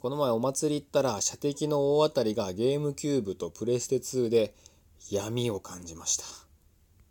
この前お祭り行ったら射的の大当たりがゲームキューブとプレステ2で闇を感じました。